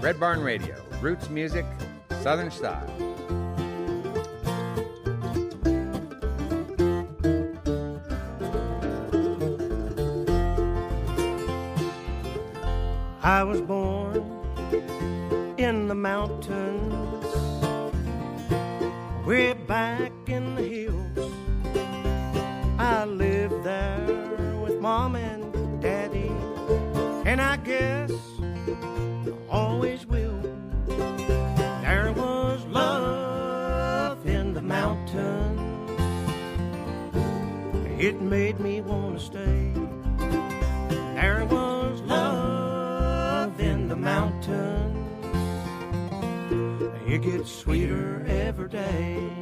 Red Barn Radio, roots music, southern style. I was born in the mountains, way back in the hills. I lived there with mom and daddy, and I guess it made me want to stay. There was love in the mountains. It gets sweeter every day.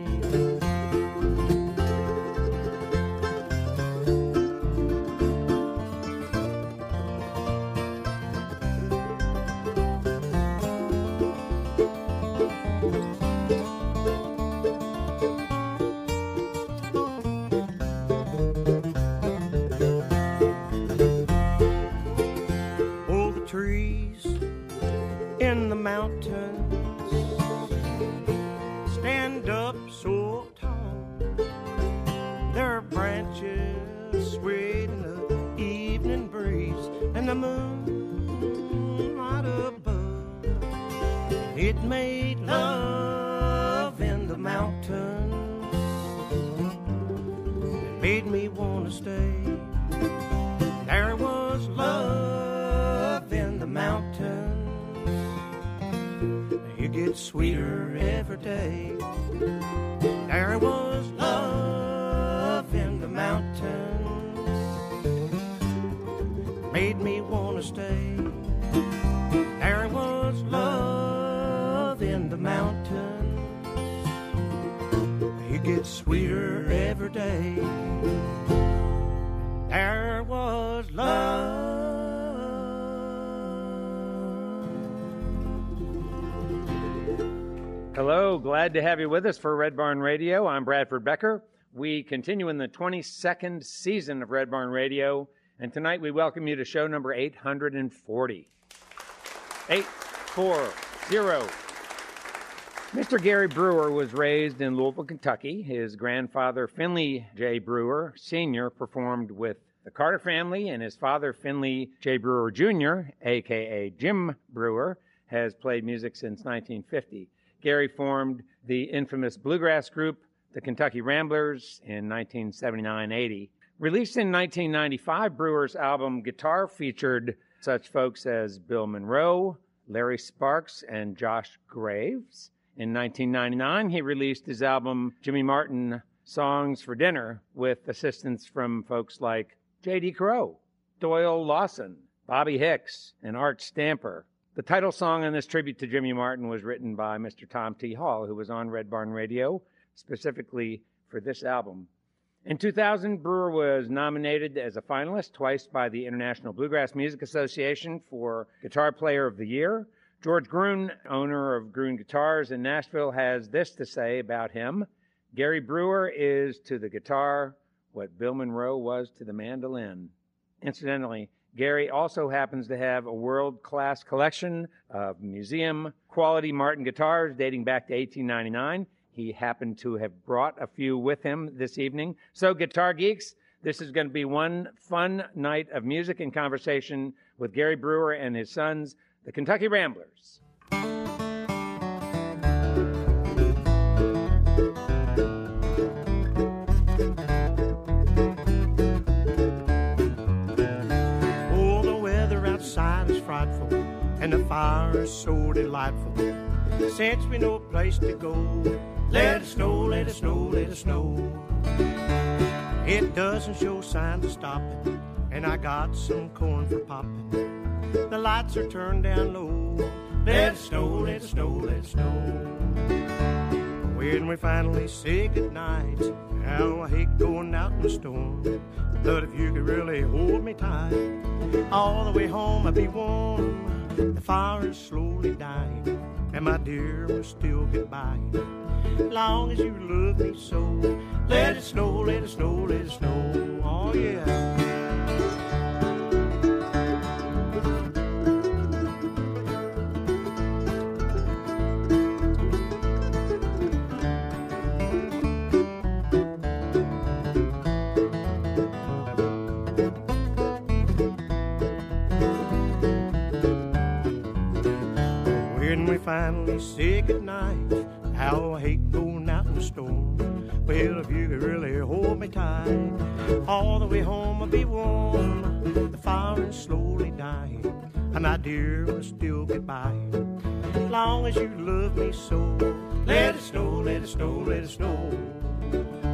Stay. There was love in the mountains. It gets sweeter every day. There was love. Hello, glad to have you with us for Red Barn Radio. I'm Bradford Becker. We continue in the 22nd season of Red Barn Radio, and tonight we welcome you to show number 840. 840. Mr. Gary Brewer was raised in Louisville, Kentucky. His grandfather, Finley J. Brewer Sr., performed with the Carter family, and his father, Finley J. Brewer Jr., aka Jim Brewer, has played music since 1950. Gary formed the infamous bluegrass group, the Kentucky Ramblers, in 1979 80. Released in 1995, Brewer's album Guitar featured such folks as Bill Monroe, Larry Sparks, and Josh Graves. In 1999, he released his album Jimmy Martin Songs for Dinner with assistance from folks like J.D. Crowe, Doyle Lawson, Bobby Hicks, and Art Stamper. The title song on this tribute to Jimmy Martin was written by Mr. Tom T. Hall, who was on Red Barn Radio specifically for this album. In 2000, Brewer was nominated as a finalist twice by the International Bluegrass Music Association for Guitar Player of the Year. George Gruhn, owner of Gruhn Guitars in Nashville, has this to say about him. Gary Brewer is to the guitar what Bill Monroe was to the mandolin. Incidentally, Gary also happens to have a world class collection of museum quality Martin guitars dating back to 1899. He happened to have brought a few with him this evening. So, guitar geeks, this is going to be one fun night of music and conversation with Gary Brewer and his sons, the Kentucky Ramblers. Oh, the weather outside is frightful, and the fire is so delightful. Since we no place to go, let it snow, let it snow, let it snow. It doesn't show signs of stopping, and I got some corn for popping. The lights are turned down low. Let it snow, let it snow, let it snow. When we finally say goodnight, how I hate going out in the storm. But if you could really hold me tight, all the way home I'd be warm. The fire is slowly dying, and my dear will still by long as you love me so. Let it snow, let it snow, let it snow. Oh, yeah. finally say goodnight how I hate going out in the storm. Well, if you could really hold me tight, all the way home I'll be warm. The fire is slowly dying, and my dear will still get by. As long as you love me so, let it snow, let it snow, let it snow.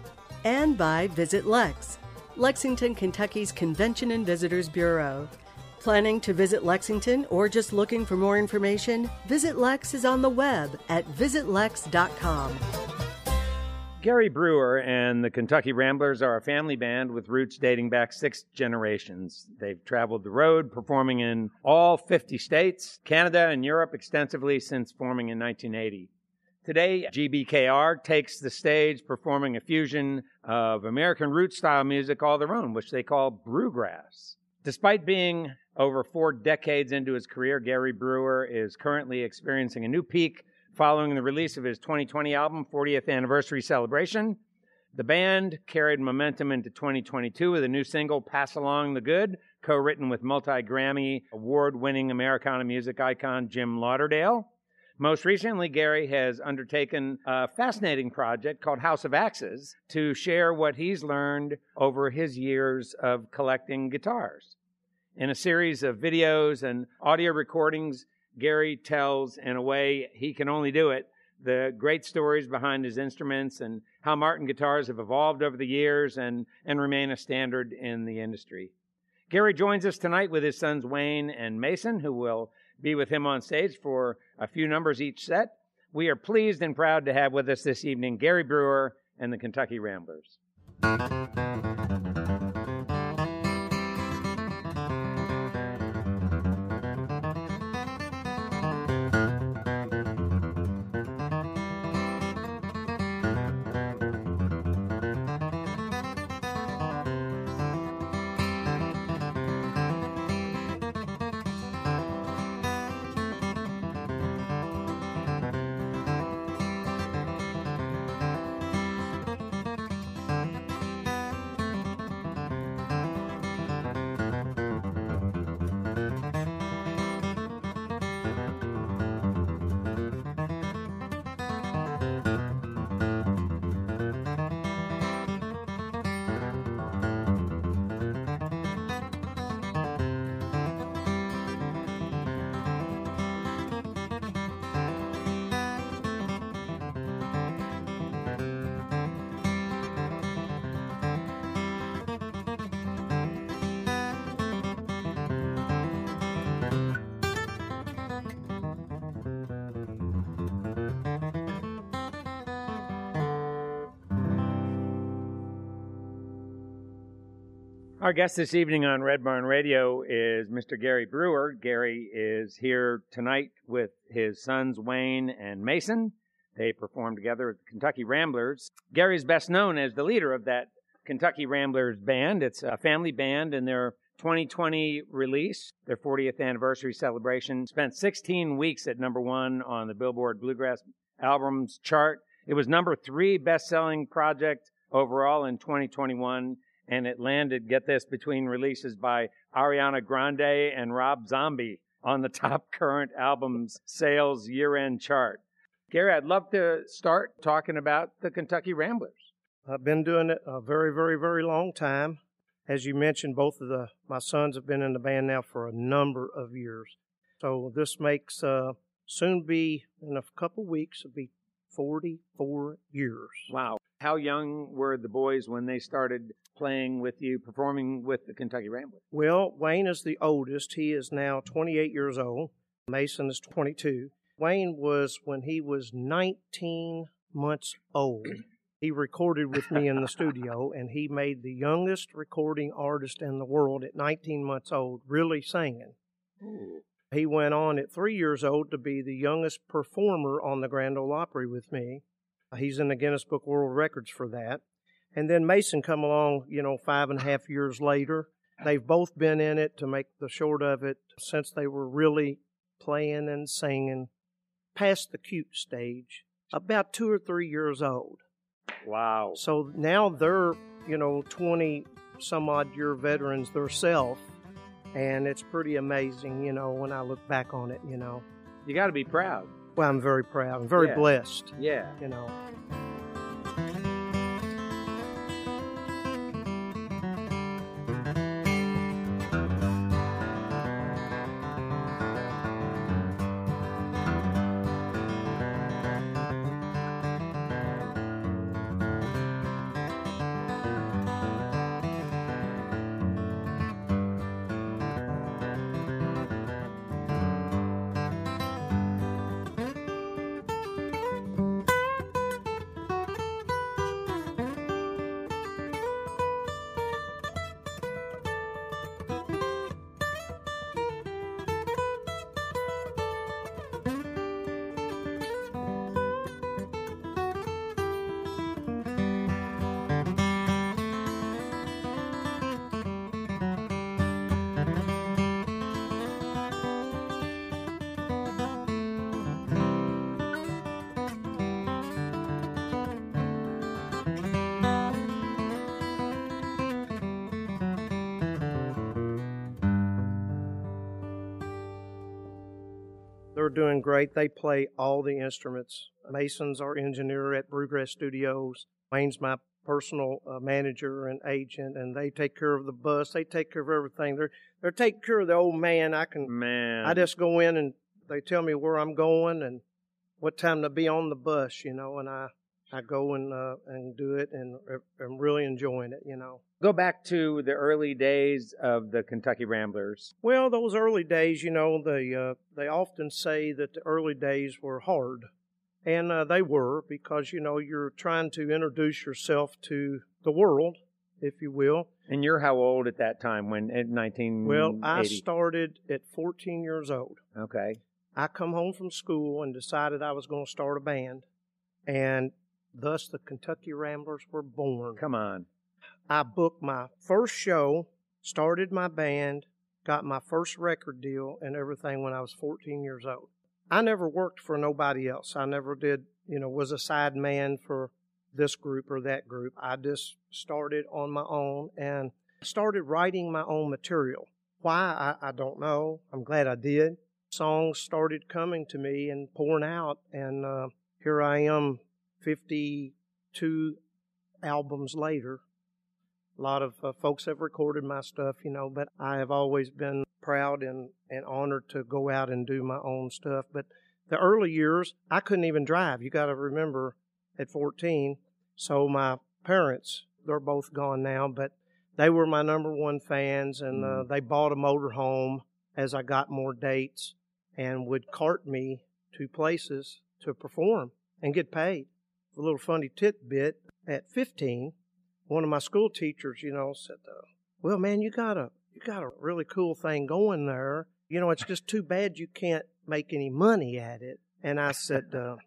and by Visit Lex, Lexington, Kentucky's Convention and Visitors Bureau. Planning to visit Lexington or just looking for more information? Visit Lex is on the web at visitlex.com. Gary Brewer and the Kentucky Ramblers are a family band with roots dating back six generations. They've traveled the road, performing in all 50 states, Canada, and Europe extensively since forming in 1980. Today, GBKR takes the stage performing a fusion of American root style music all their own, which they call Brewgrass. Despite being over four decades into his career, Gary Brewer is currently experiencing a new peak following the release of his 2020 album, 40th Anniversary Celebration. The band carried momentum into 2022 with a new single, Pass Along the Good, co written with multi Grammy award winning Americana music icon Jim Lauderdale. Most recently, Gary has undertaken a fascinating project called House of Axes to share what he's learned over his years of collecting guitars. In a series of videos and audio recordings, Gary tells, in a way he can only do it, the great stories behind his instruments and how Martin guitars have evolved over the years and, and remain a standard in the industry. Gary joins us tonight with his sons Wayne and Mason, who will be with him on stage for a few numbers each set. We are pleased and proud to have with us this evening Gary Brewer and the Kentucky Ramblers. Our guest this evening on Red Barn Radio is Mr. Gary Brewer. Gary is here tonight with his sons Wayne and Mason. They perform together at the Kentucky Ramblers. Gary is best known as the leader of that Kentucky Ramblers band. It's a family band, and their 2020 release, their 40th anniversary celebration, spent 16 weeks at number one on the Billboard Bluegrass Albums chart. It was number three best selling project overall in 2021 and it landed, get this, between releases by Ariana Grande and Rob Zombie on the top current albums sales year end chart. Gary, I'd love to start talking about the Kentucky Ramblers. I've been doing it a very, very, very long time. As you mentioned, both of the my sons have been in the band now for a number of years. So this makes uh, soon be in a couple weeks. It'll be 44 years. Wow. How young were the boys when they started playing with you, performing with the Kentucky Ramblers? Well, Wayne is the oldest. He is now 28 years old. Mason is 22. Wayne was when he was 19 months old. He recorded with me in the studio, and he made the youngest recording artist in the world at 19 months old, really singing. Ooh. He went on at three years old to be the youngest performer on the Grand Ole Opry with me. He's in the Guinness Book World Records for that. And then Mason come along, you know, five and a half years later. They've both been in it to make the short of it since they were really playing and singing past the cute stage, about two or three years old. Wow. So now they're, you know, 20 some odd year veterans themselves. And it's pretty amazing, you know, when I look back on it, you know. You got to be proud. Well, I'm very proud. I'm very Yeah. blessed, Yeah. you know. Great. They play all the instruments. Mason's our engineer at Brewgrass Studios. Wayne's my personal uh, manager and agent, and they take care of the bus. They take care of everything. They're they're taking care of the old man. I can Man. I just go in and they tell me where I'm going and what time to be on the bus, you know, and I I go and uh, and do it, and uh, I'm really enjoying it, you know. Go back to the early days of the Kentucky Ramblers. Well, those early days, you know, they uh, they often say that the early days were hard, and uh, they were because you know you're trying to introduce yourself to the world, if you will. And you're how old at that time when in 1980? Well, I started at 14 years old. Okay. I come home from school and decided I was going to start a band, and thus the Kentucky Ramblers were born. Come on. I booked my first show, started my band, got my first record deal and everything when I was 14 years old. I never worked for nobody else. I never did, you know, was a side man for this group or that group. I just started on my own and started writing my own material. Why, I, I don't know. I'm glad I did. Songs started coming to me and pouring out, and uh, here I am 52 albums later. A lot of uh, folks have recorded my stuff, you know, but I have always been proud and, and honored to go out and do my own stuff. But the early years, I couldn't even drive. You got to remember at 14. So my parents, they're both gone now, but they were my number one fans, and uh, they bought a motor home as I got more dates and would cart me to places to perform and get paid. A little funny tidbit at 15, one of my school teachers, you know, said, uh, "Well, man, you got a you got a really cool thing going there. You know, it's just too bad you can't make any money at it." And I said, uh,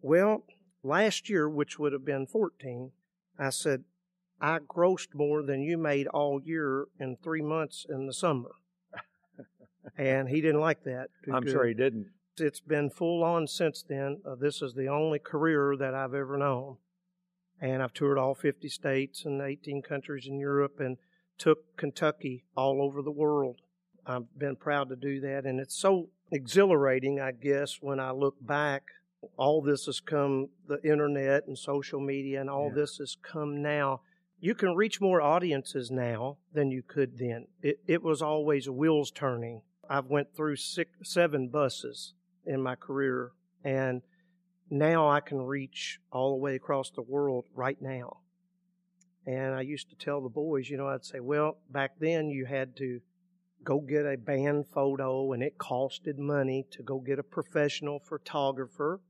"Well, last year, which would have been 14, I said I grossed more than you made all year in three months in the summer." and he didn't like that. too I'm good. sure he didn't. It's been full on since then. Uh, this is the only career that I've ever known. And I've toured all 50 states and 18 countries in Europe and took Kentucky all over the world. I've been proud to do that. And it's so exhilarating, I guess, when I look back. All this has come, the internet and social media, and all Yeah. this has come now. You can reach more audiences now than you could then. It, it was always wheels turning. I've went through six, seven buses in my career, and now I can reach all the way across the world right now. And I used to tell the boys, you know, I'd say, well, back then you had to go get a band photo and it costed money to go get a professional photographer.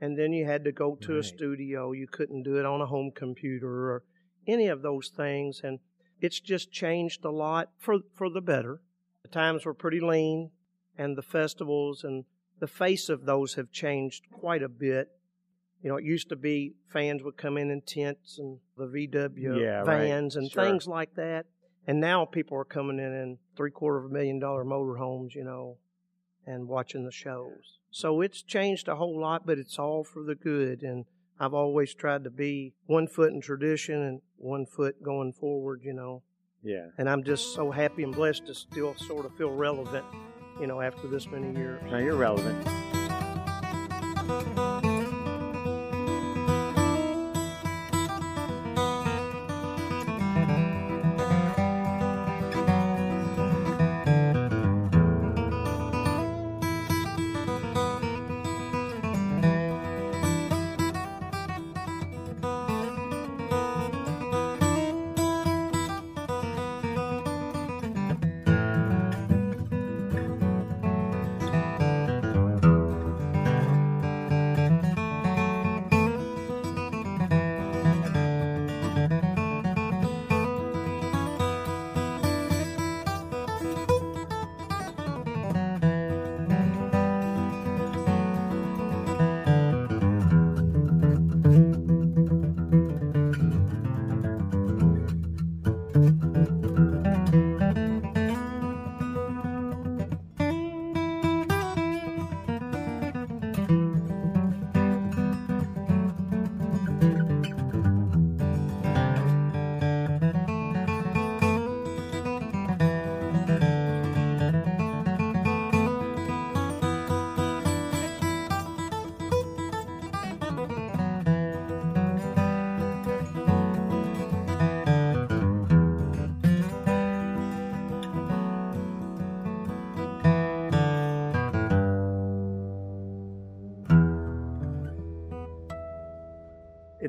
And then you had to go to right. a studio. You couldn't do it on a home computer or any of those things. And it's just changed a lot for, for the better. The times were pretty lean and the festivals and the face of those have changed quite a bit. You know, it used to be fans would come in in tents and the VW yeah, vans right. and sure. things like that. And now people are coming in in three quarter of a million dollar motorhomes, you know, and watching the shows. So it's changed a whole lot, but it's all for the good. And I've always tried to be one foot in tradition and one foot going forward, you know. Yeah. And I'm just so happy and blessed to still sort of feel relevant you know, after this many years. Now you're relevant.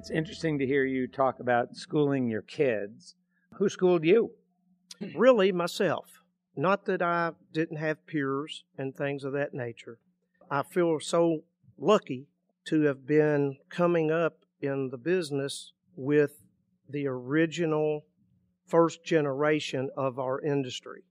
It's interesting to hear you talk about schooling your kids. Who schooled you? Really, myself. Not that I didn't have peers and things of that nature. I feel so lucky to have been coming up in the business with the original first generation of our industry.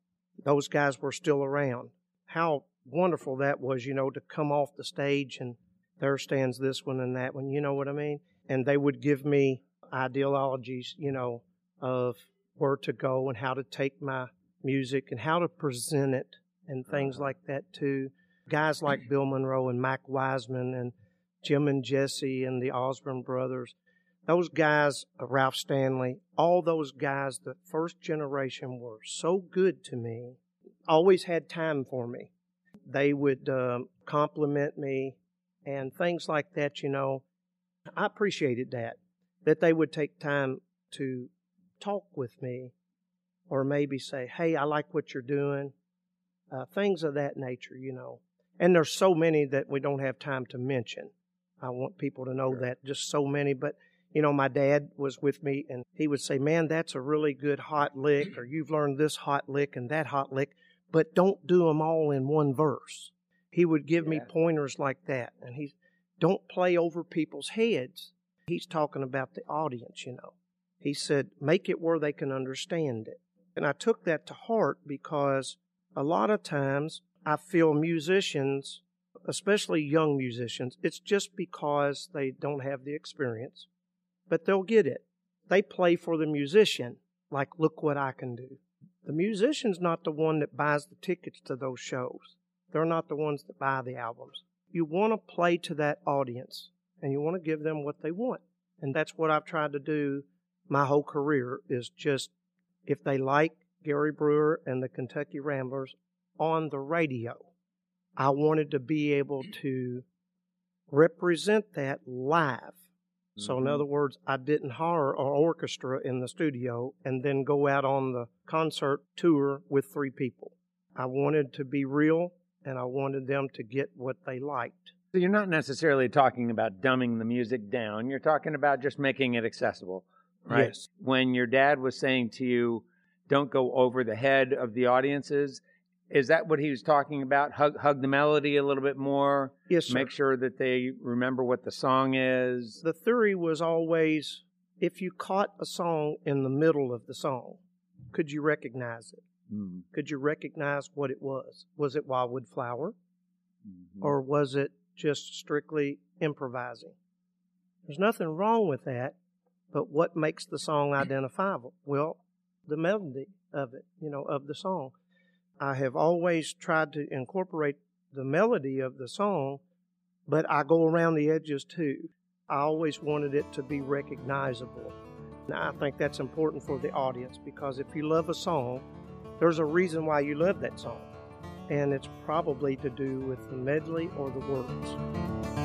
Those guys were still around. How wonderful that was, you know, to come off the stage and there stands this one and that one. You know what I mean? And they would give me ideologies, you know, of where to go and how to take my music and how to present it and things uh-huh. like that too. Guys like Bill Monroe and Mac Wiseman and Jim and Jesse and the Osborne brothers, those guys, uh, Ralph Stanley, all those guys, the first generation were so good to me, always had time for me. They would um, compliment me and things like that, you know. I appreciated that, that they would take time to talk with me or maybe say, hey, I like what you're doing, uh, things of that nature, you know. And there's so many that we don't have time to mention. I want people to know sure. that, just so many. But, you know, my dad was with me and he would say, man, that's a really good hot lick, or you've learned this hot lick and that hot lick, but don't do them all in one verse. He would give yeah. me pointers like that. And he, don't play over people's heads. He's talking about the audience, you know. He said, make it where they can understand it. And I took that to heart because a lot of times I feel musicians, especially young musicians, it's just because they don't have the experience, but they'll get it. They play for the musician, like, look what I can do. The musician's not the one that buys the tickets to those shows. They're not the ones that buy the albums you want to play to that audience and you want to give them what they want. And that's what I've tried to do my whole career is just if they like Gary Brewer and the Kentucky Ramblers on the radio, I wanted to be able to represent that live. Mm-hmm. So, in mm-hmm. other words, I didn't hire an orchestra in the studio and then go out on the concert tour with three people. I wanted to be real and I wanted them to get what they liked. So you're not necessarily talking about dumbing the music down. You're talking about just making it accessible, right? Yes. When your dad was saying to you, "Don't go over the head of the audiences," is that what he was talking about? Hug, hug the melody a little bit more. Yes, sir. Make sure that they remember what the song is. the theory was always if you caught a song in the middle of the song, could you recognize it? Mm, Could you recognize what it was? Was it Wildwood Flower mhm. or was it just strictly improvising? There's nothing wrong with that, but what makes the song identifiable? Well, the melody of it, you know, of the song. I have always tried to incorporate the melody of the song, but I go around the edges too. I always wanted it to be recognizable. Now, I think that's important for the audience because if you love a song, there's a reason why you love that song. And it's probably to do with the medley or the words.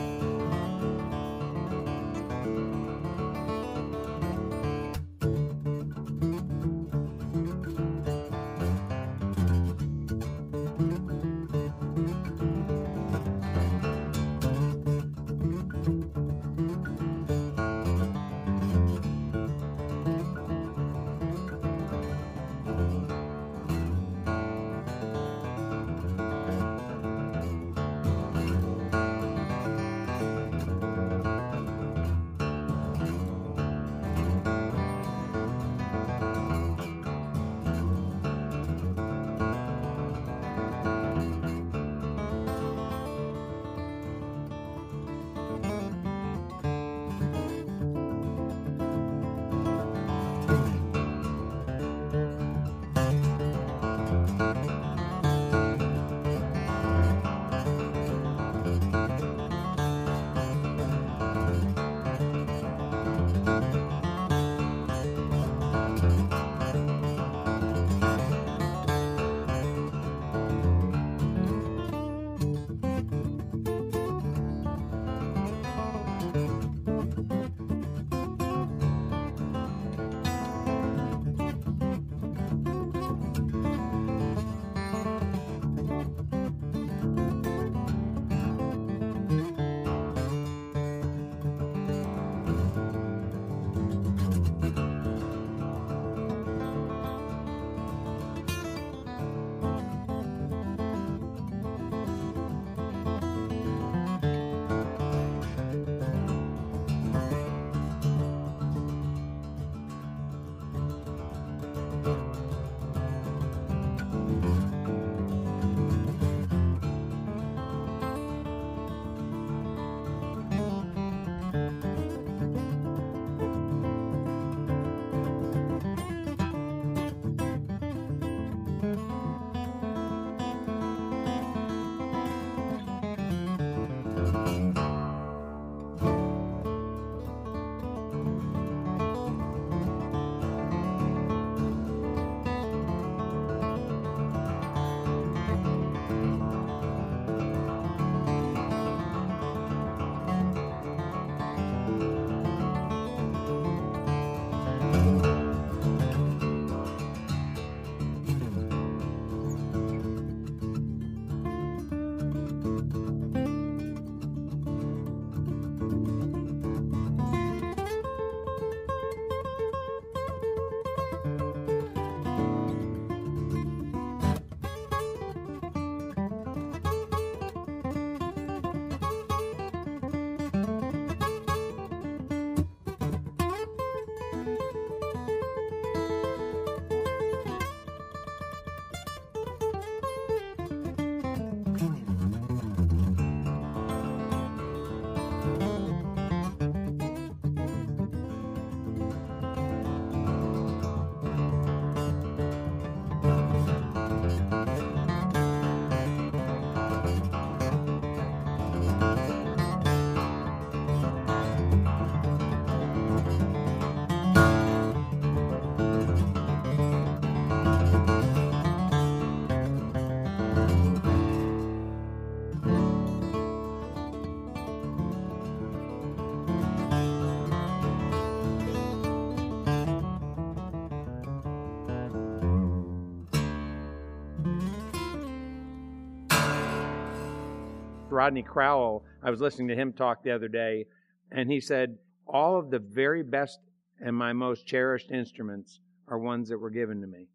Rodney Crowell. I was listening to him talk the other day, and he said all of the very best and my most cherished instruments are ones that were given to me.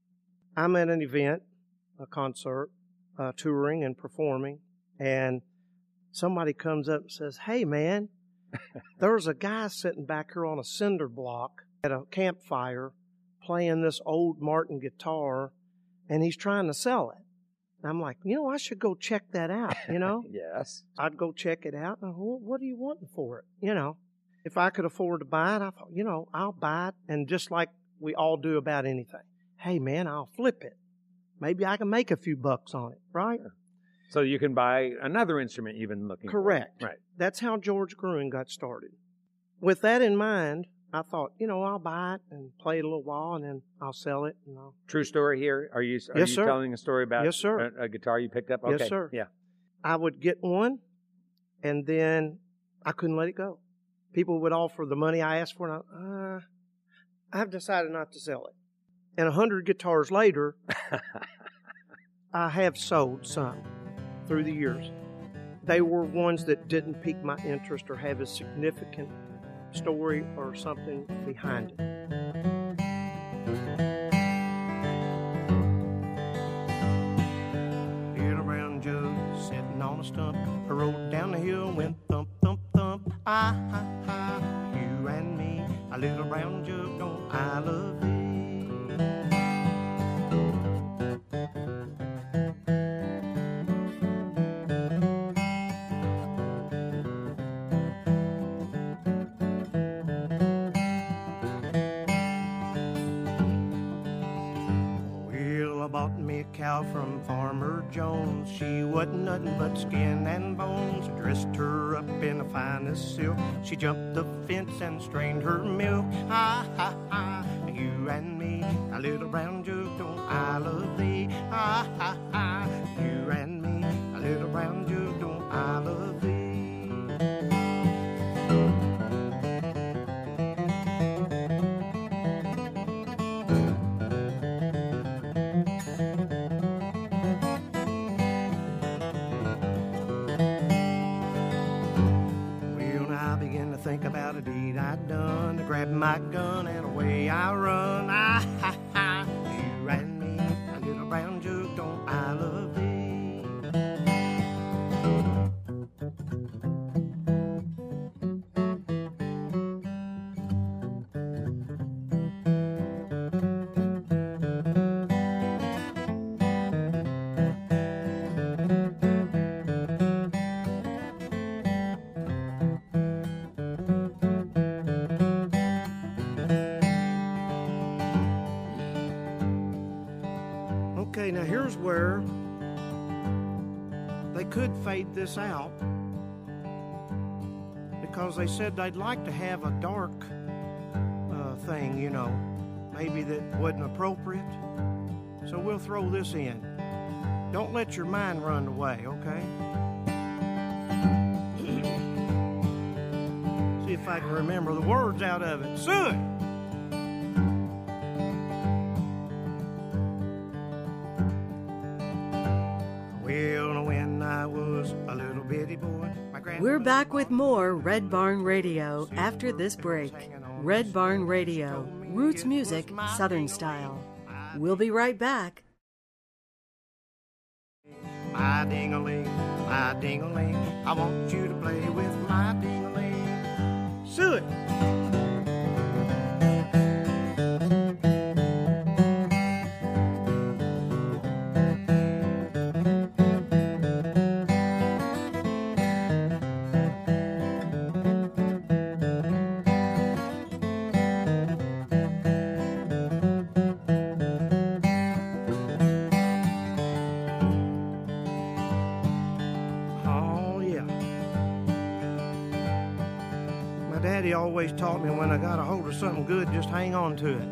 I'm at an event, a concert, uh, touring and performing, and somebody comes up and says, Hey, man, there's a guy sitting back here on a cinder block at a campfire playing this old Martin guitar, and he's trying to sell it. And I'm like, you know, I should go check that out, you know? yes. I'd go check it out. And, well, what are you wanting for it? You know, if I could afford to buy it, I thought, you know, I'll buy it. And just like we all do about anything, hey, man, I'll flip it. Maybe I can make a few bucks on it, right? So you can buy another instrument you've been looking Correct. Right. That's how George Gruhn got started. With that in mind, I thought, you know, I'll buy it and play it a little while, and then I'll sell it. And I'll... True story here. Are you are Yes, you sir. telling a story about Yes, sir. A, a guitar you picked up? Yes, sir. Yeah. I would get one, and then I couldn't let it go. People would offer the money I asked for, and I, uh, I've decided not to sell it. And a hundred guitars later, I have sold some through the years. They were ones that didn't pique my interest or have a significant story or something behind it. Little brown jug sitting on a stump. I rode down the hill, and went thump, thump, thump. Ah, ha, ha, you and me. A little brown jug, don't I love thee? From Farmer Jones. She wasn't nothing but skin and bones. Dressed her up in the finest silk. She jumped the fence and strained her milk. Ha ha ha, you and me, a little brown jug, don't I love thee? Grab my gun and away I run. Ah, ha, ha, you and me, a little brown jug, where they could fade this out because they said they'd like to have a dark uh, thing, you know, maybe that wasn't appropriate. So we'll throw this in. Don't let your mind run away, okay? See if I can remember the words out of it. Sue We're back with more Red Barn Radio after this break. Red Barn Radio, roots music, Southern style. We'll be right back. My ding-a-ling, my ding-a-ling, I want you to play with my ding-a-ling. Sue it! Daddy always taught me when I got a hold of something good, just hang on to it.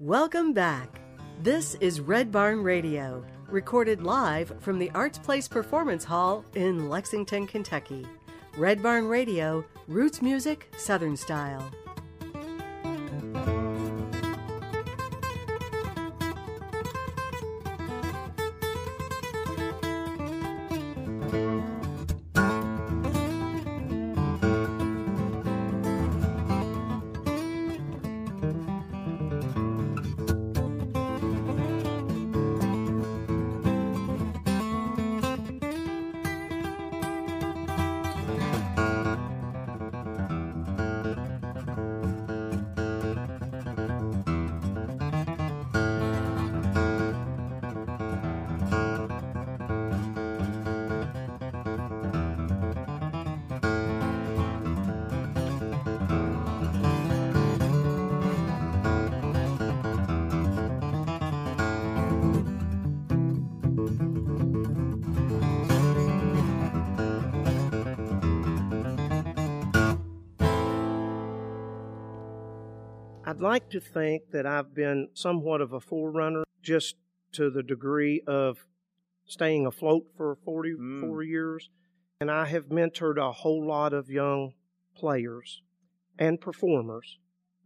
Welcome back. This is Red Barn Radio, recorded live from the Arts Place Performance Hall in Lexington, Kentucky. Red Barn Radio, roots music, Southern style. Like to think that I've been somewhat of a forerunner just to the degree of staying afloat for 44 Mm. years. And I have mentored a whole lot of young players and performers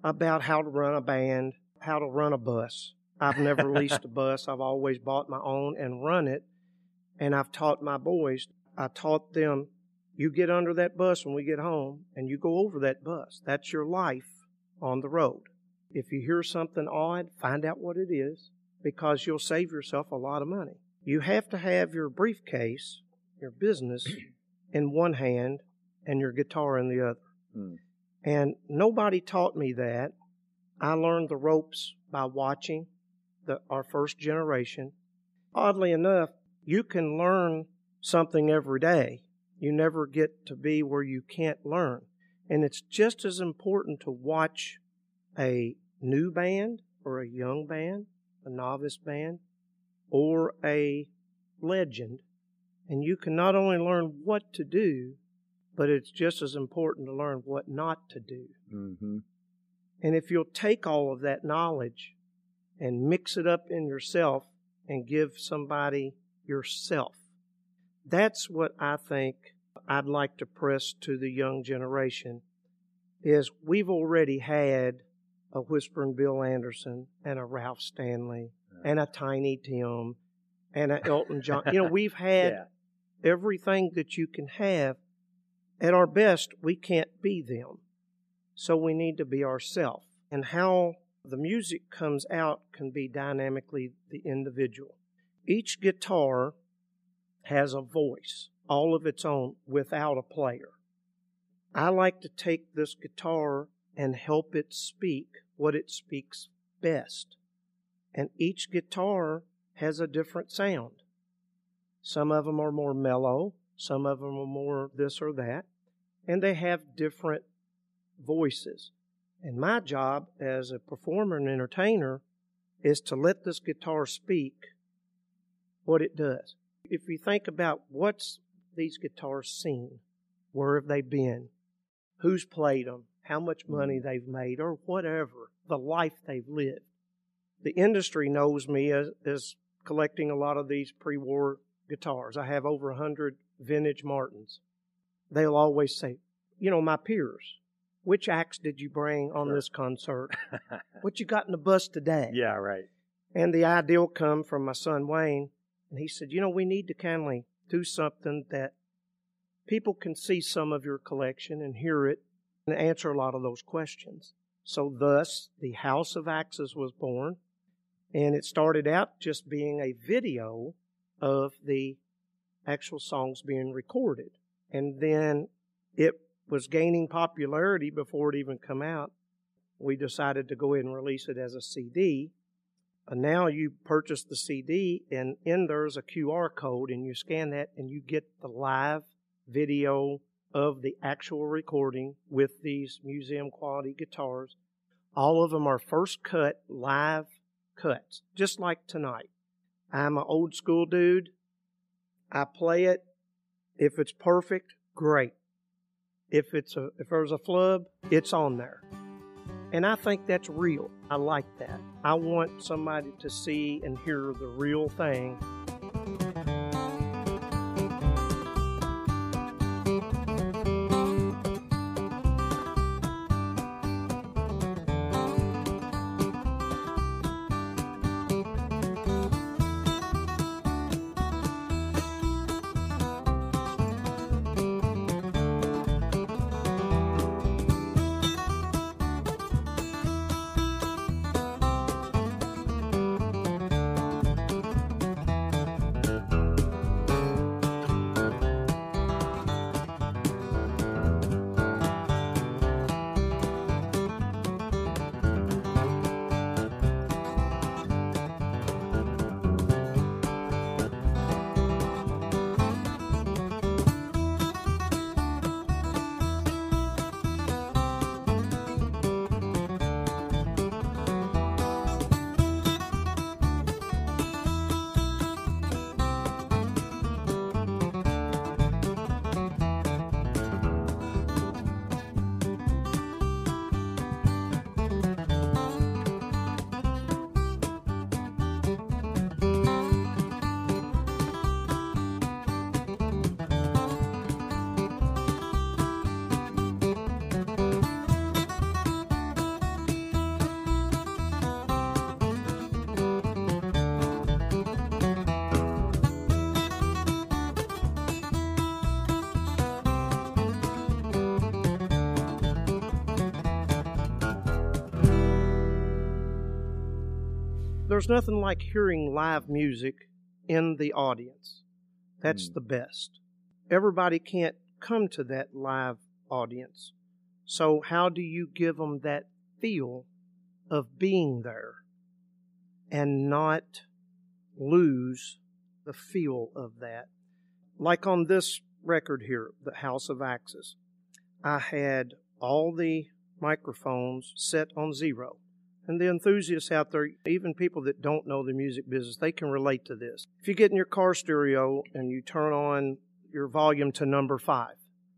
about how to run a band, how to run a bus. I've never leased a bus. I've always bought my own and run it. And I've taught my boys, I taught them, you get under that bus when we get home and you go over that bus. That's your life on the road. If you hear something odd, find out what it is because you'll save yourself a lot of money. You have to have your briefcase, your business, in one hand and your guitar in the other. Hmm. And nobody taught me that. I learned the ropes by watching the, our first generation. Oddly enough, you can learn something every day. You never get to be where you can't learn. And it's just as important to watch a new band or a young band, a novice band, or a legend. And you can not only learn what to do, but it's just as important to learn what not to do. Mm-hmm. And if you'll take all of that knowledge and mix it up in yourself and give somebody yourself, that's what I think I'd like to press to the young generation is we've already had a Whispering Bill Anderson and a Ralph Stanley and a Tiny Tim and a Elton John. You know, we've had Yeah. everything that you can have. At our best, we can't be them. So we need to be ourselves. And how the music comes out can be dynamically the individual. Each guitar has a voice, all of its own, without a player. I like to take this guitar and help it speak what it speaks best. And each guitar has a different sound. Some of them are more mellow, some of them are more this or that, and they have different voices. And my job as a performer and entertainer is to let this guitar speak what it does. If you think about what's these guitars seen, where have they been, who's played them, how much money mm-hmm. they've made, or whatever, the life they've lived. The industry knows me as, as collecting a lot of these pre war guitars. I have over a hundred vintage Martins. They'll always say, you know, my peers, which axe did you bring on Sure. this concert? what you got in the bus today? yeah, right. And the idea come from my son Wayne, and he said, you know, we need to kindly do something that people can see some of your collection and hear it and answer a lot of those questions. So thus, the House of Axes was born, and it started out just being a video of the actual songs being recorded. And then it was gaining popularity before it even come out. We decided to go ahead and release it as a CD. And uh, now you purchase the CD, and in there's a QR code, and you scan that, and you get the live video of the actual recording with these museum quality guitars. All of them are first cut live cuts, just like tonight. I'm an old school dude. I play it. If it's perfect, great. If it's a if there's a flub, it's on there. And I think that's real. I like that. I want somebody to see and hear the real thing there's nothing like hearing live music in the audience. That's Mm. the best. Everybody can't come to that live audience. So, how do you give them that feel of being there and not lose the feel of that? Like on this record here, The House of Axes, I had all the microphones set on zero. And the enthusiasts out there, even people that don't know the music business, they can relate to this. If you get in your car stereo and you turn on your volume to number five,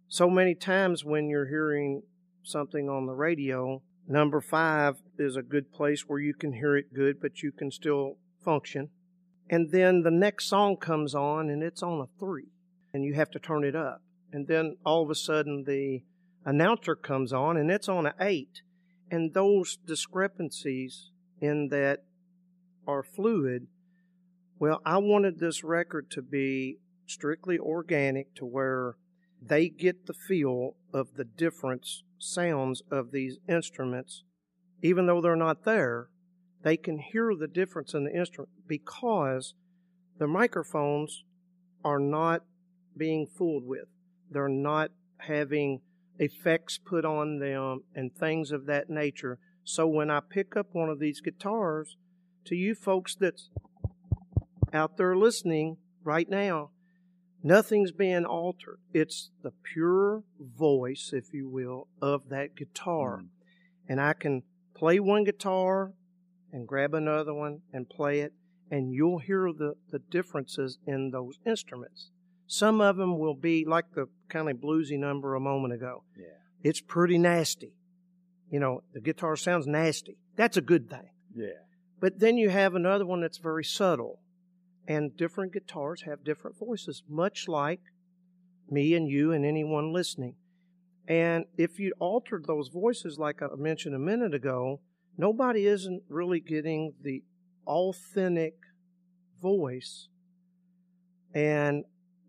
so many times when you're hearing something on the radio, number five is a good place where you can hear it good, but you can still function. And then the next song comes on and it's on a three, and you have to turn it up. And then all of a sudden the announcer comes on and it's on an eight. And those discrepancies in that are fluid. Well, I wanted this record to be strictly organic to where they get the feel of the difference sounds of these instruments. Even though they're not there, they can hear the difference in the instrument because the microphones are not being fooled with. They're not having effects put on them and things of that nature. So when I pick up one of these guitars, to you folks that's out there listening right now, nothing's being altered. It's the pure voice, if you will, of that guitar. Mm. And I can play one guitar and grab another one and play it, and you'll hear the, the differences in those instruments. Some of them will be like the kind of bluesy number a moment ago. Yeah. It's pretty nasty. You know, the guitar sounds nasty. That's a good thing. Yeah. But then you have another one that's very subtle. And different guitars have different voices, much like me and you and anyone listening. And if you altered those voices, like I mentioned a minute ago, nobody isn't really getting the authentic voice. And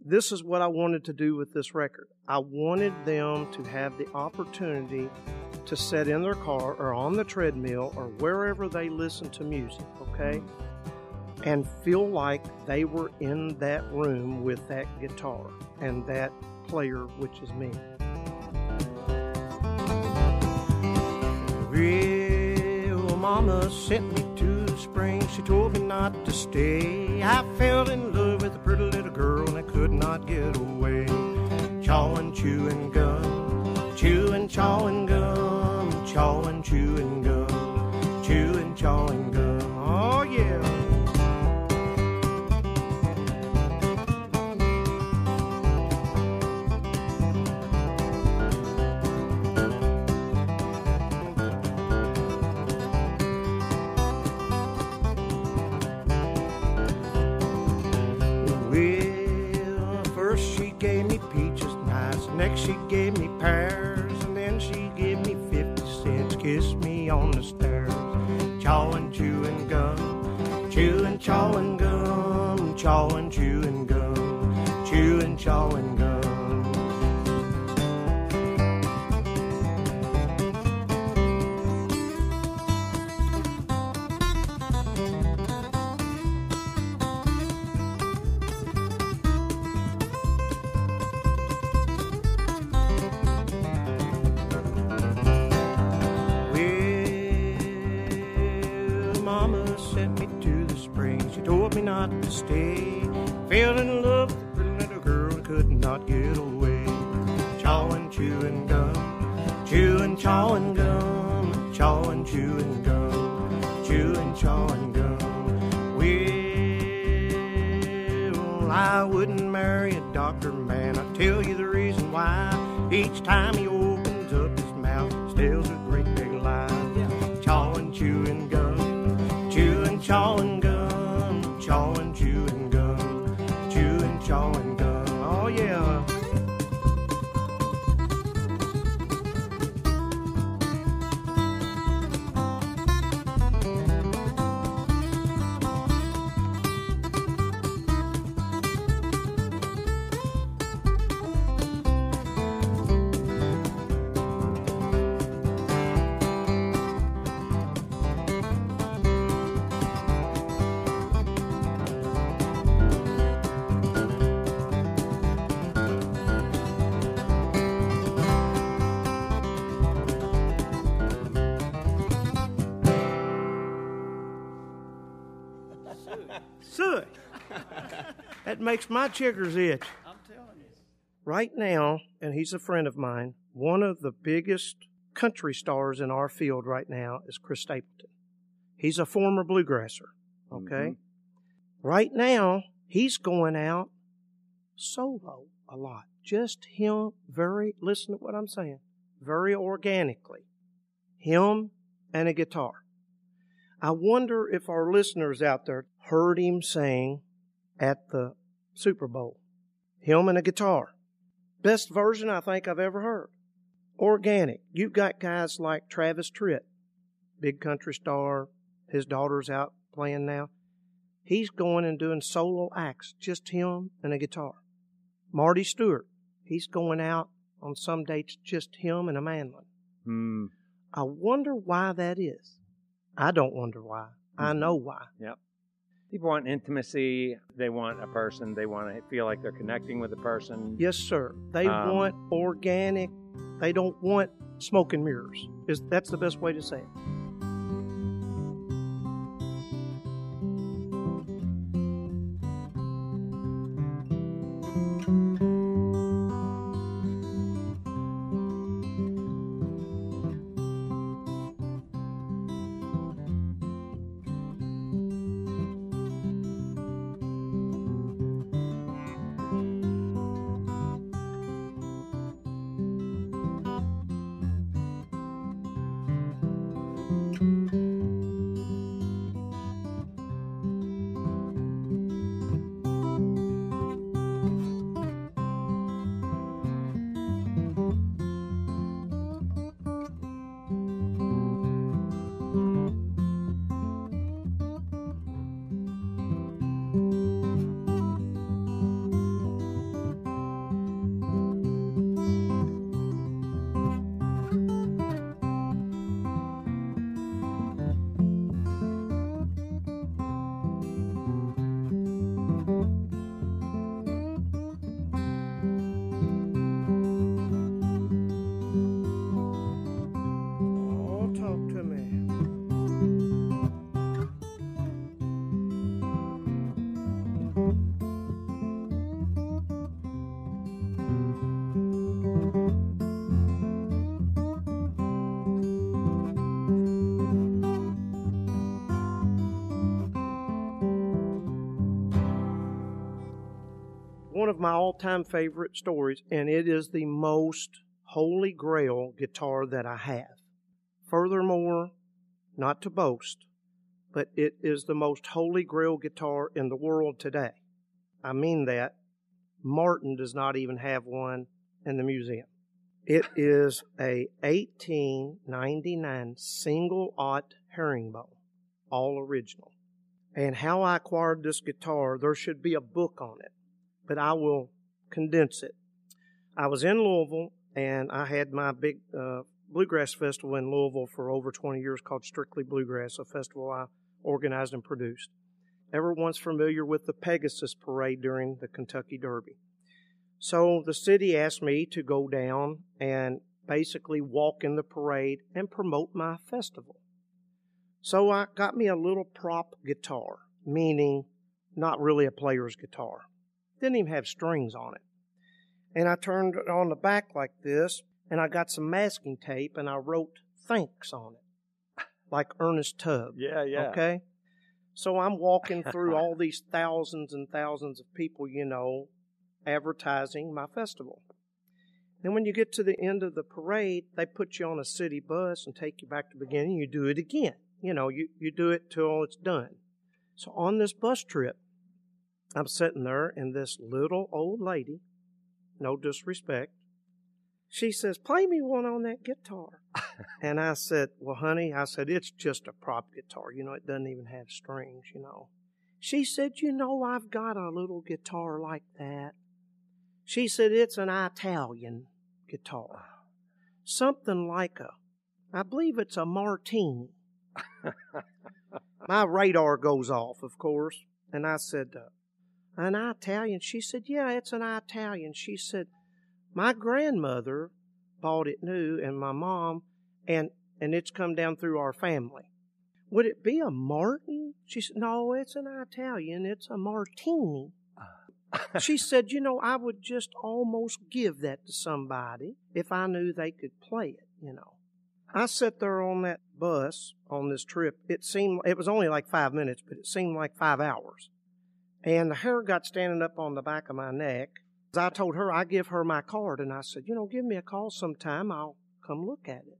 this is what I wanted to do with this record. I wanted them to have the opportunity to sit in their car or on the treadmill or wherever they listen to music, okay? And feel like they were in that room with that guitar and that player, which is me. Well, Mama sent me to spring. She told me not to stay. I fell in love with a pretty little girl and I could not get away. Chawing, chewing gum, chewing, chawing gum, chawing, chewing gum, chewing, chawing to stay. Fell in love with pretty little girl, could not get away. Chawing, chewing gum, chewing, chawing gum, chawing, chewing gum, chewing, chawing gum. Well, I wouldn't marry a doctor man. I'll tell you the reason why. Each time makes my chiggers itch. I'm telling you. Right now, and he's a friend of mine, one of the biggest country stars in our field right now is Chris Stapleton. He's a former bluegrasser. Okay? Mm-hmm. Right now, he's going out solo a lot. Just him, very, listen to what I'm saying, very organically. Him and a guitar. I wonder if our listeners out there heard him sing at the Super Bowl. Him and a guitar. Best version I think I've ever heard. Organic. You've got guys like Travis Tritt, big country star. His daughter's out playing now. He's going and doing solo acts, just him and a guitar. Marty Stuart, he's going out on some dates, just him and a mandolin. Hmm. I wonder why that is. I don't wonder why. I Mm-hmm. know why. Yep. People want intimacy. They want a person. They want to feel like they're connecting with a person. Yes, sir. They Um, want organic. They don't want smoke and mirrors. Is that's the best way to say it. My all-time favorite stories, and it is the most holy grail guitar that I have. Furthermore, not to boast, but it is the most holy grail guitar in the world today. I mean that. Martin does not even have one in the museum. It is a 1899 single aught herringbone, all original. And how I acquired this guitar, there should be a book on it, but I will condense it. I was in Louisville and I had my big uh, bluegrass festival in Louisville for over 20 years called Strictly Bluegrass, a festival I organized and produced. Everyone's familiar with the Pegasus Parade during the Kentucky Derby. So the city asked me to go down and basically walk in the parade and promote my festival. So I got me a little prop guitar, meaning not really a player's guitar. Didn't even have strings on it. And I turned it on the back like this, and I got some masking tape and I wrote thanks on it, like Ernest Tubb. Yeah, yeah. Okay? So I'm walking through all these thousands and thousands of people, you know, advertising my festival. Then when you get to the end of the parade, they put you on a city bus and take you back to the beginning. You do it again. You know, you, you do it till it's done. So on this bus trip, I'm sitting there and this little old lady, no disrespect, she says, play me one on that guitar. and I said, well, honey, I said, it's just a prop guitar. You know, it doesn't even have strings, you know. She said, you know, I've got a little guitar like that. She said, it's an Italian guitar. Something like a, I believe it's a Martini. My radar goes off, of course. And I said, uh, an Italian? She said, yeah, it's an Italian. She said, my grandmother bought it new and my mom, and, and it's come down through our family. Would it be a Martin? She said, No, it's an Italian. It's a martini. Ah. she said, You know, I would just almost give that to somebody if I knew they could play it, you know. I sat there on that bus on this trip. It seemed, it was only like five minutes, but it seemed like five hours. And the hair got standing up on the back of my neck. I told her I give her my card, and I said, you know, give me a call sometime. I'll come look at it.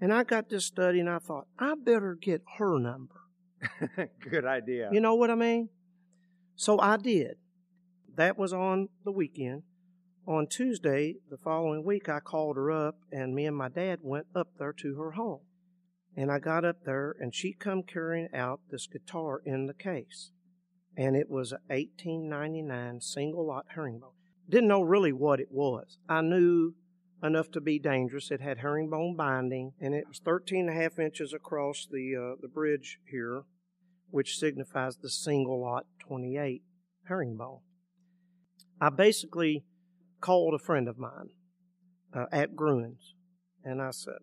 And I got this study, and I thought I better get her number. Good idea. You know what I mean? So I did. That was on the weekend. On Tuesday, the following week, I called her up, and me and my dad went up there to her home. And I got up there, and she come carrying out this guitar in the case and it was a 1899 single aught herringbone. Didn't know really what it was. I knew enough to be dangerous. It had herringbone binding, and it was 13 and a half inches across the uh, the bridge here, which signifies the single aught 28 herringbone. I basically called a friend of mine uh, at Gruhn's, and I said,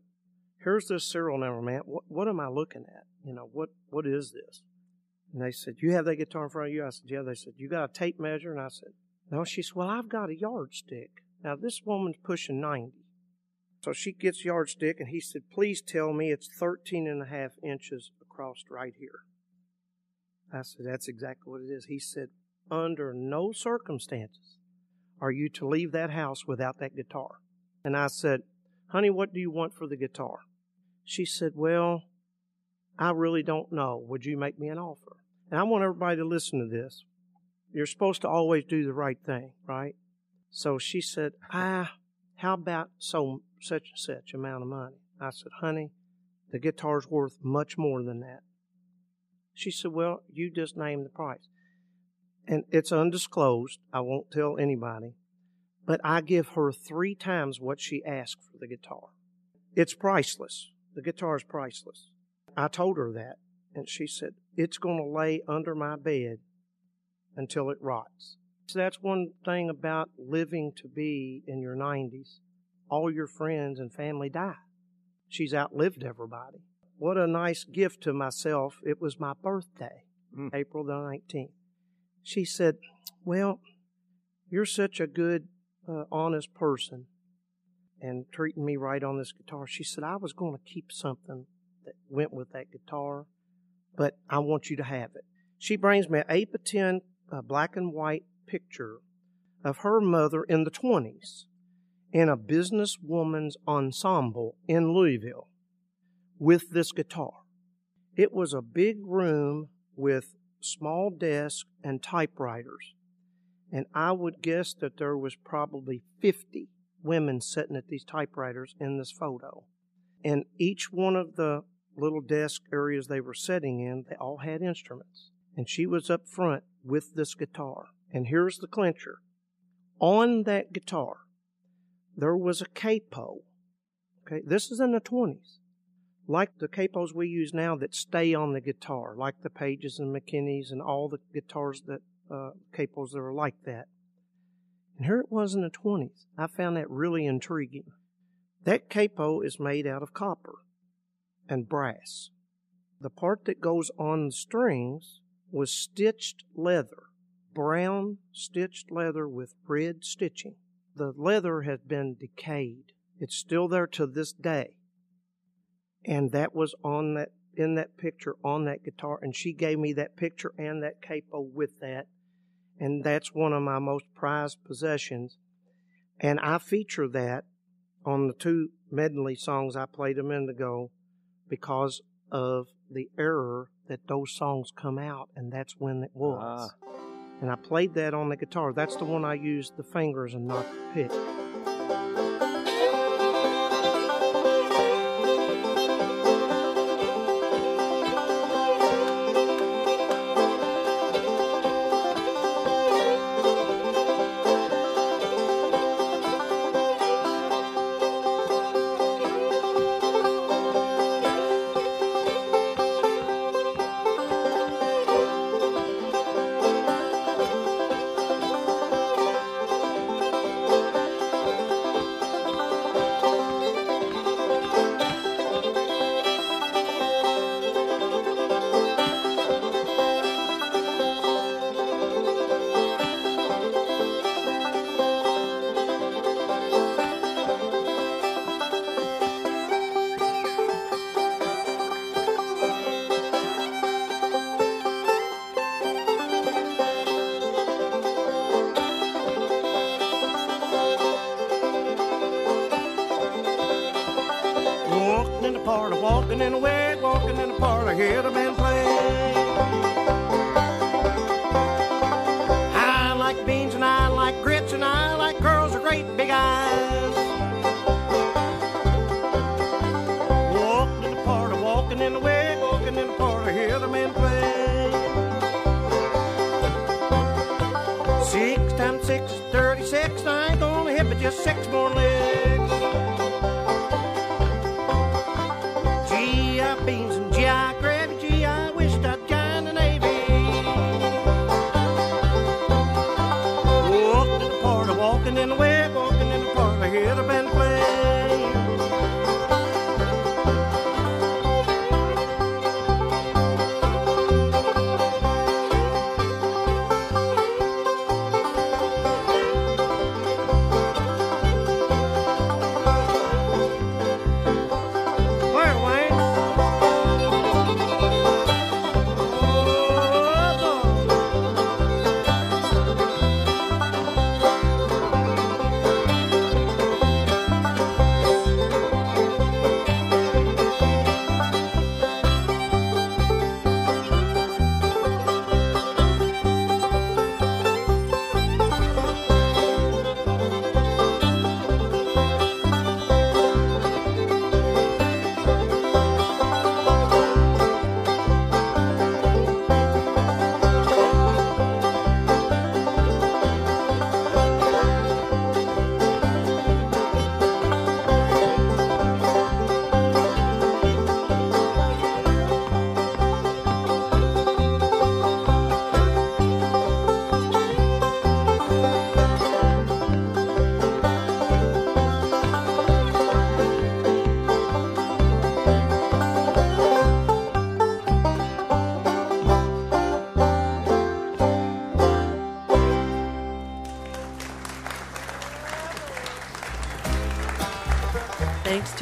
"Here's this serial number, man. What, what am I looking at? You know, what what is this?" And they said, You have that guitar in front of you? I said, Yeah. They said, You got a tape measure? And I said, No. She said, Well, I've got a yardstick. Now, this woman's pushing 90. So she gets yardstick, and he said, Please tell me it's 13 and a half inches across right here. I said, That's exactly what it is. He said, Under no circumstances are you to leave that house without that guitar. And I said, Honey, what do you want for the guitar? She said, Well, I really don't know. Would you make me an offer? And I want everybody to listen to this. You're supposed to always do the right thing, right? So she said, Ah, how about so such and such amount of money? I said, Honey, the guitar's worth much more than that. She said, Well, you just name the price. And it's undisclosed. I won't tell anybody. But I give her three times what she asked for the guitar. It's priceless. The guitar is priceless. I told her that. And she said, It's going to lay under my bed until it rots. So that's one thing about living to be in your 90s. All your friends and family die. She's outlived everybody. What a nice gift to myself. It was my birthday, mm. April the 19th. She said, Well, you're such a good, uh, honest person and treating me right on this guitar. She said, I was going to keep something that went with that guitar but I want you to have it. She brings me an 8 by 10 uh, black and white picture of her mother in the 20s in a businesswoman's ensemble in Louisville with this guitar. It was a big room with small desks and typewriters. And I would guess that there was probably 50 women sitting at these typewriters in this photo. And each one of the little desk areas they were sitting in, they all had instruments. And she was up front with this guitar. And here's the clincher. On that guitar, there was a capo. Okay, this is in the 20s. Like the capos we use now that stay on the guitar, like the Paiges and McKinney's and all the guitars that, uh, capos that are like that. And here it was in the 20s. I found that really intriguing. That capo is made out of copper and brass. The part that goes on the strings was stitched leather, brown stitched leather with red stitching. The leather has been decayed. It's still there to this day. And that was on that in that picture on that guitar and she gave me that picture and that capo with that and that's one of my most prized possessions and I feature that on the two medley songs I played a minute ago because of the error that those songs come out, and that's when it was. Ah. And I played that on the guitar. That's the one I used the fingers and not the pick.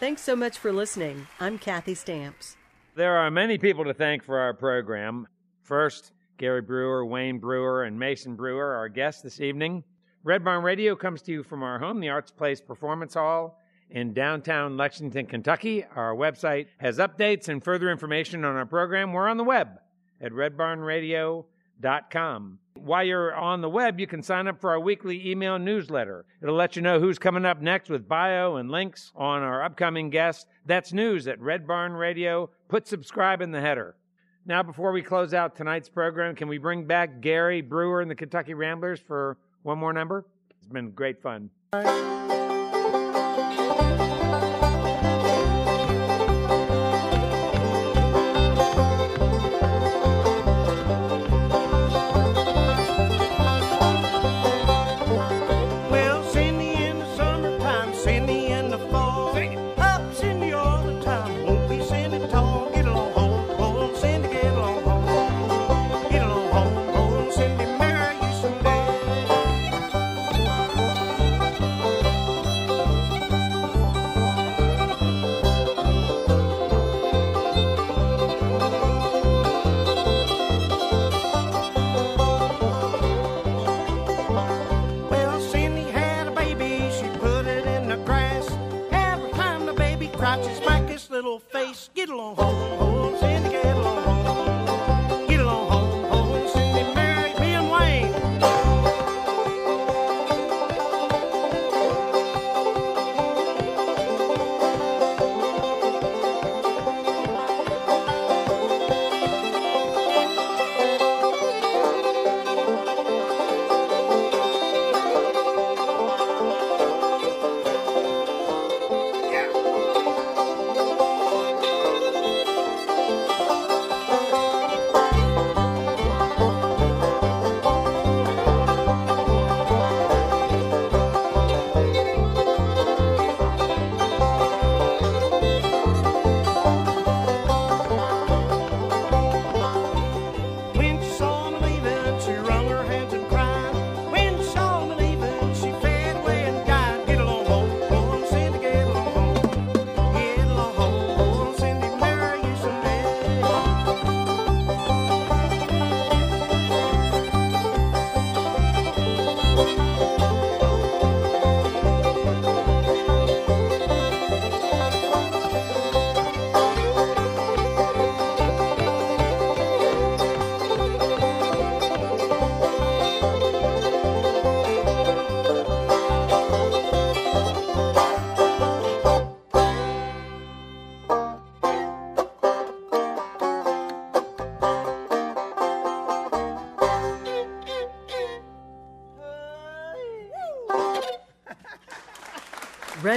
Thanks so much for listening. I'm Kathy Stamps. There are many people to thank for our program. First, Gary Brewer, Wayne Brewer, and Mason Brewer, our guests this evening. Red Barn Radio comes to you from our home, the Arts Place Performance Hall in downtown Lexington, Kentucky. Our website has updates and further information on our program. We're on the web at redbarnradio.com. While you're on the web, you can sign up for our weekly email newsletter. It'll let you know who's coming up next with bio and links on our upcoming guests. That's news at Red Barn Radio. Put subscribe in the header. Now, before we close out tonight's program, can we bring back Gary Brewer and the Kentucky Ramblers for one more number? It's been great fun.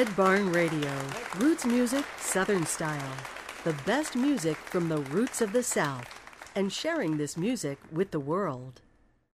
Red Barn Radio, roots music, Southern style. The best music from the roots of the South, and sharing this music with the world.